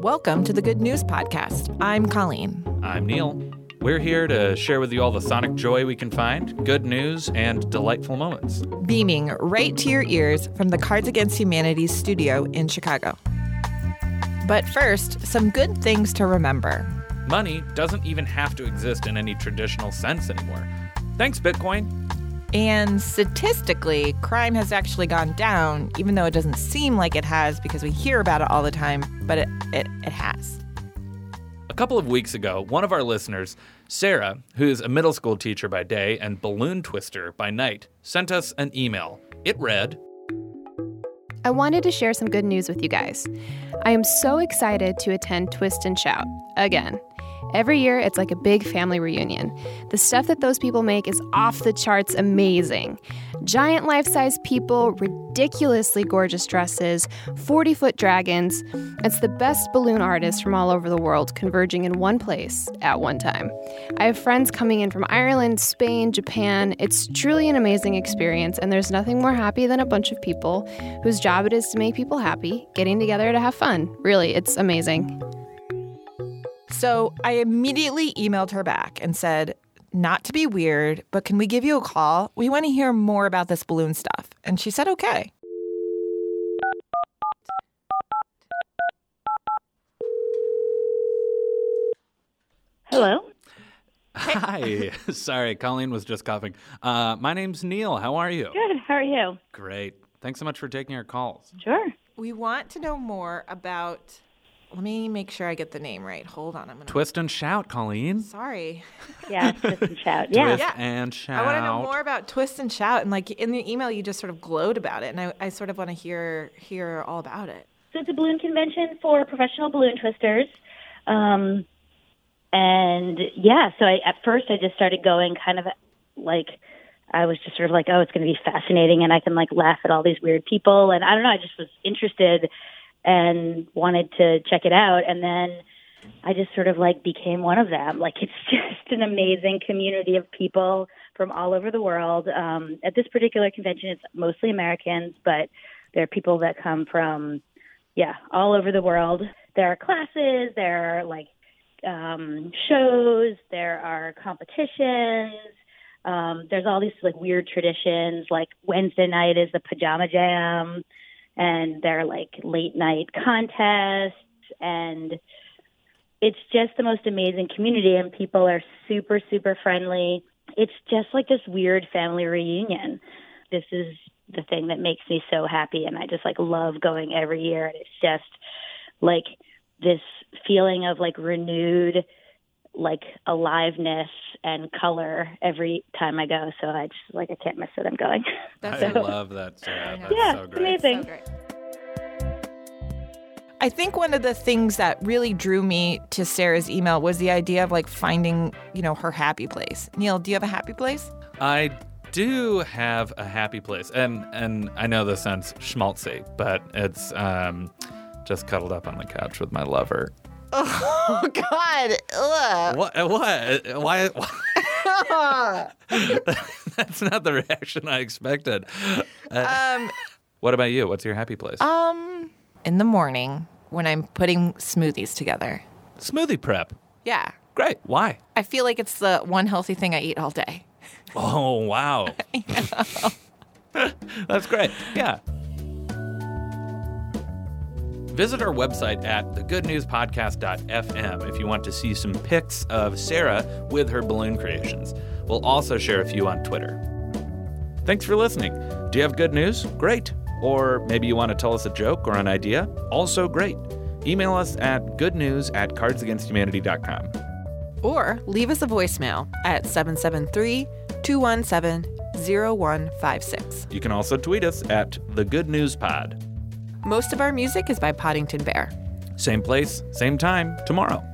Welcome to the Good News Podcast. I'm Colleen. I'm Neil. We're here to share with you all the sonic joy we can find, good news, and delightful moments. Beaming right to your ears from the Cards Against Humanity studio in Chicago. But first, some good things to remember. Money doesn't even have to exist in any traditional sense anymore. Thanks, Bitcoin. And statistically, crime has actually gone down, even though it doesn't seem like it has because we hear about it all the time, but it, it, it has. A couple of weeks ago, one of our listeners, Sarah, who is a middle school teacher by day and balloon twister by night, sent us an email. It read I wanted to share some good news with you guys. I am so excited to attend Twist and Shout again. Every year, it's like a big family reunion. The stuff that those people make is off the charts amazing. Giant life size people, ridiculously gorgeous dresses, 40 foot dragons. It's the best balloon artists from all over the world converging in one place at one time. I have friends coming in from Ireland, Spain, Japan. It's truly an amazing experience, and there's nothing more happy than a bunch of people whose job it is to make people happy, getting together to have fun. Really, it's amazing. So I immediately emailed her back and said, not to be weird, but can we give you a call? We want to hear more about this balloon stuff. And she said, okay. Hello. Hi. Sorry, Colleen was just coughing. Uh, my name's Neil. How are you? Good. How are you? Great. Thanks so much for taking our calls. Sure. We want to know more about. Let me make sure I get the name right. Hold on. I'm going to. Twist and shout, Colleen. Sorry. Yeah, twist and shout. Yeah. Twist Yeah. and shout. I want to know more about Twist and Shout. And like in the email, you just sort of glowed about it. And I, I sort of want to hear hear all about it. So it's a balloon convention for professional balloon twisters. Um, and yeah, so I, at first I just started going kind of like, I was just sort of like, oh, it's going to be fascinating and I can like laugh at all these weird people. And I don't know, I just was interested and wanted to check it out. And then I just sort of like became one of them. Like it's just an amazing community of people from all over the world. Um, at this particular convention, it's mostly Americans, but there are people that come from, yeah, all over the world. There are classes, there are like um, shows, there are competitions. Um, there's all these like weird traditions. Like Wednesday night is the pajama jam, and there are like late night contests, and it's just the most amazing community, and people are super super friendly. It's just like this weird family reunion. This is the thing that makes me so happy, and I just like love going every year. And it's just like this feeling of like renewed like aliveness and color every time I go. So I just like I can't miss it. I'm going. That's I so- love that, Sarah. That's yeah, so great. amazing. So great. I think one of the things that really drew me to Sarah's email was the idea of like finding, you know, her happy place. Neil, do you have a happy place? I do have a happy place, and and I know this sounds schmaltzy, but it's um, just cuddled up on the couch with my lover. Oh God! Ugh. What? What? Why? why? That's not the reaction I expected. Uh, um, what about you? What's your happy place? um, in the morning when I'm putting smoothies together. Smoothie prep. Yeah, Great. Why? I feel like it's the one healthy thing I eat all day. Oh wow. That's great. Yeah. Visit our website at thegoodnewspodcast.fm if you want to see some pics of Sarah with her balloon creations. We'll also share a few on Twitter. Thanks for listening. Do you have good news? Great. Or maybe you want to tell us a joke or an idea? Also great. Email us at goodnews at cardsagainsthumanity.com. Or leave us a voicemail at 773 217 0156. You can also tweet us at the Good News Pod. Most of our music is by Poddington Bear. Same place, same time tomorrow.